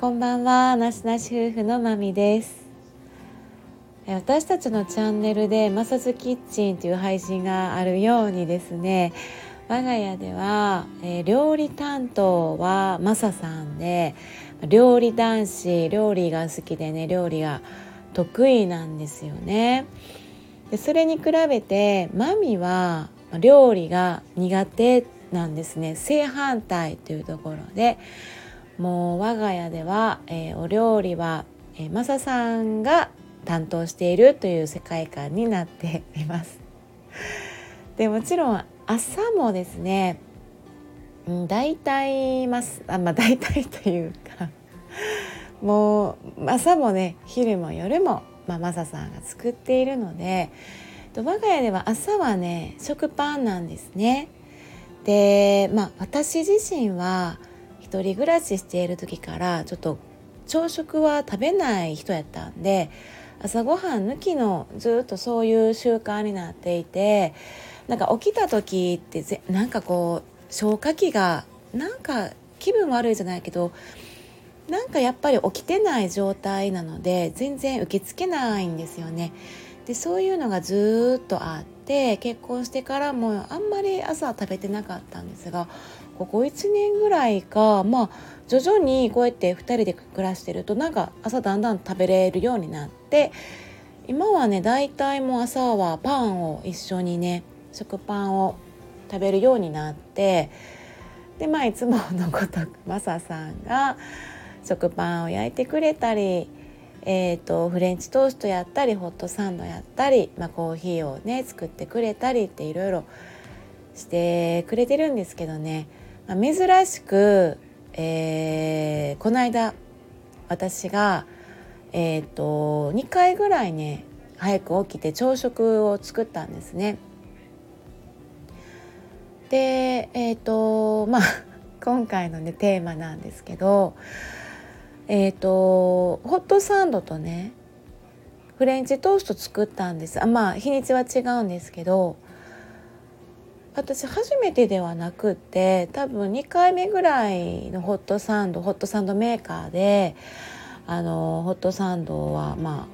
こんばんは。なしなし夫婦のまみです。私たちのチャンネルでマサズキッチンという配信があるようにですね我が家では、えー、料理担当はマサさんで料理男子料理が好きでね料理が得意なんですよね。でそれに比べてマミは料理が苦手なんですね。正反対というところでもう我が家では、えー、お料理は、えー、マサさんが担当しているという世界観になっています。でもちろん朝もですね、うん、大体ますあまあ大体というか もう朝もね昼も夜も、まあ、マサさんが作っているので我が家では朝はね食パンなんですね。でまあ私自身は一人暮らししている時からちょっと朝食は食べない人やったんで朝ごはん抜きのずっとそういう習慣になっていてなんか起きた時ってぜなんかこう消化器がなんか気分悪いじゃないけどなんかやっぱり起きてない状態なので全然受け付けないんですよね。でそういうのがずっとあって結婚してからもあんまり朝食べてなかったんですがここ1年ぐらいかまあ徐々にこうやって2人で暮らしてるとなんか朝だんだん食べれるようになって今はね大体もう朝はパンを一緒にね食パンを食べるようになってでまあいつものことマサさんが食パンを焼いてくれたりえーと、フレンチトーストやったりホットサンドやったり、まあ、コーヒーをね作ってくれたりっていろいろしてくれてるんですけどね、まあ、珍しく、えー、この間私が、えーと、2回ぐらいね早く起きて朝食を作ったんですね。でえっ、ー、とまあ今回のねテーマなんですけどえっ、ー、とホットサンドとねフレンチトースト作ったんです。あまあ日にちは違うんですけど私初めてではなくって多分2回目ぐらいのホットサンドホットサンドメーカーであのホットサンドはま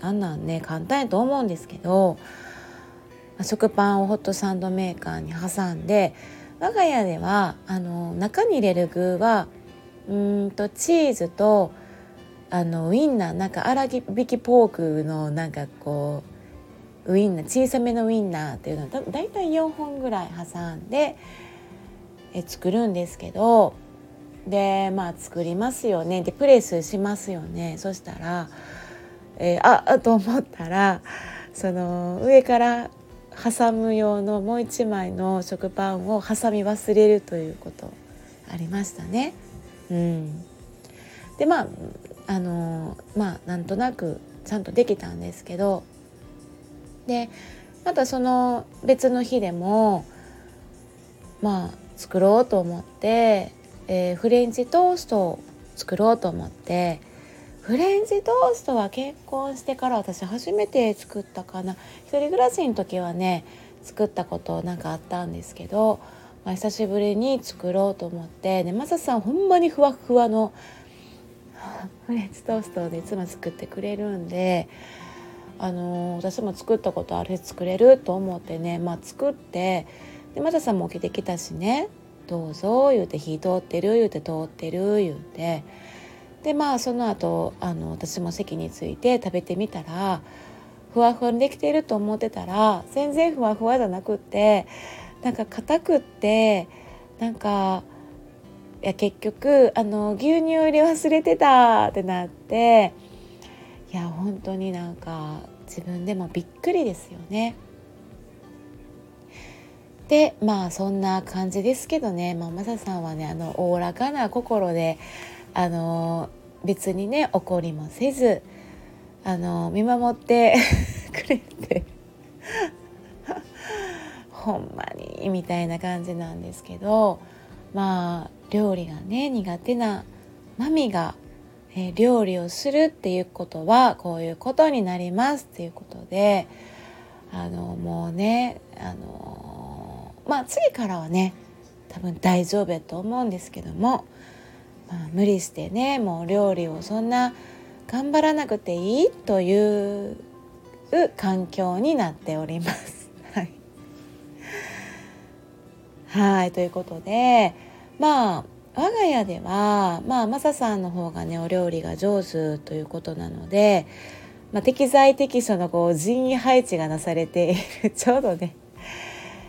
あなんなんね簡単やと思うんですけど食パンをホットサンドメーカーに挟んで我が家ではあの中に入れる具はうんとチーズとあのウインナーなんか粗挽きポークのなんかこうウインナー小さめのウインナーっていうのはだいたい4本ぐらい挟んでえ作るんですけどでまあ作りますよねでプレスしますよねそしたら、えー、ああと思ったらその上から挟む用のもう一枚の食パンを挟み忘れるということありましたね。うん、でまああのまあなんとなくちゃんとできたんですけどでまたその別の日でもまあ作ろうと思って、えー、フレンチトーストを作ろうと思ってフレンチトーストは結婚してから私初めて作ったかな。一人暮らしの時はね作ったことなんかあったんですけどまあ、久しぶりに作ろうと思ってでマサさんほんまにふわふわの フレンチトーストでいつも作ってくれるんで、あのー、私も作ったことある作れると思ってね、まあ、作ってでマサさんも起きてきたしね「どうぞ」言うて「火通ってる」言うて「通ってる」言うてでまあその後あの私も席について食べてみたらふわふわにできていると思ってたら全然ふわふわじゃなくってなんか硬くってなんかいや結局あの牛乳入れ忘れてたってなっていや本当になんか自分でもびっくりですよね。でまあそんな感じですけどね、まあ、マサさんはねあのおおらかな心であの別にね怒りもせずあの見守って くれてほんまにみたいな感じなんですけどまあ料理がね苦手なマミが、えー、料理をするっていうことはこういうことになりますっていうことであのもうねあのまあ次からはね多分大丈夫やと思うんですけどもまあ、無理してねもう料理をそんな頑張らなくていいという環境になっております。はい、ということでまあ我が家ではまあマサさんの方がねお料理が上手ということなので、まあ、適材適所のこう人員配置がなされている ちょうどね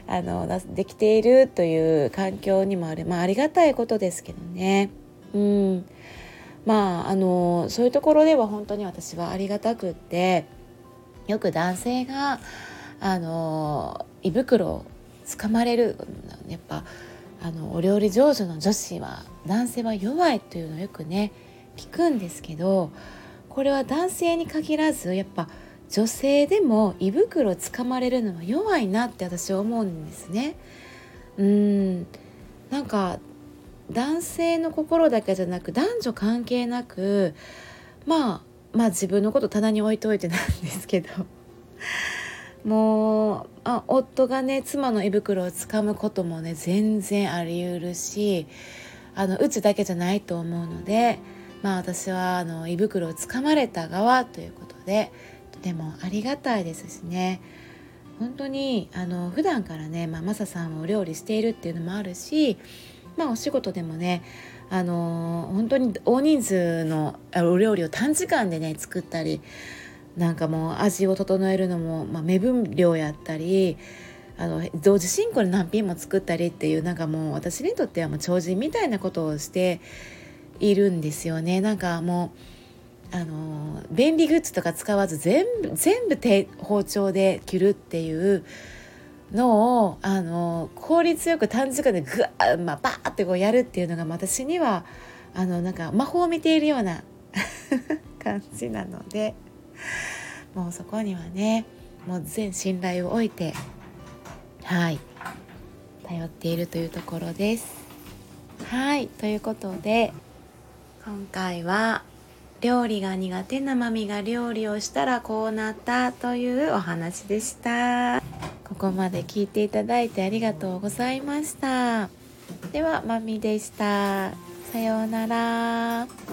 あのできているという環境にもある、まあ、ありがたいことですけどね。うんまああのそういうところでは本当に私はありがたくってよく男性があの胃袋をつかまれるやっぱあのお料理上手の女子は男性は弱いというのをよくね聞くんですけどこれは男性に限らずやっぱ女性でも胃袋をつかまれるのは弱いなって私は思うんですね。うん。なんか男性の心だけじゃなく男女関係なくまあまあ自分のこと棚に置いといてなんですけど。もうあ夫がね妻の胃袋をつかむこともね全然ありうるしあのうちだけじゃないと思うのでまあ私はあの胃袋をつかまれた側ということでとてもありがたいですしね。本当にあの普段からね、まあ、マサさんはお料理しているっていうのもあるし、まあ、お仕事でもねあの本当に大人数のお料理を短時間でね作ったりなんかもう味を整えるのも、まあ、目分量やったりあの同時進行で何品も作ったりっていうなんかもう私にとってはもう超人みたいなことをしているんですよね。なんかもうあの便利グッズとか使わず全部全部手包丁で切るっていうのをあの効率よく短時間でグワッ、まあ、バーってこうやるっていうのが私にはあのなんか魔法を見ているような 感じなので。もうそこにはねもう全信頼を置いてはい頼っているというところです。はいということで今回は料理が苦手なマミが料理をしたらこうなったというお話でした。ここまで聞いていただいてありがとうございました。ではマミでした。さようなら。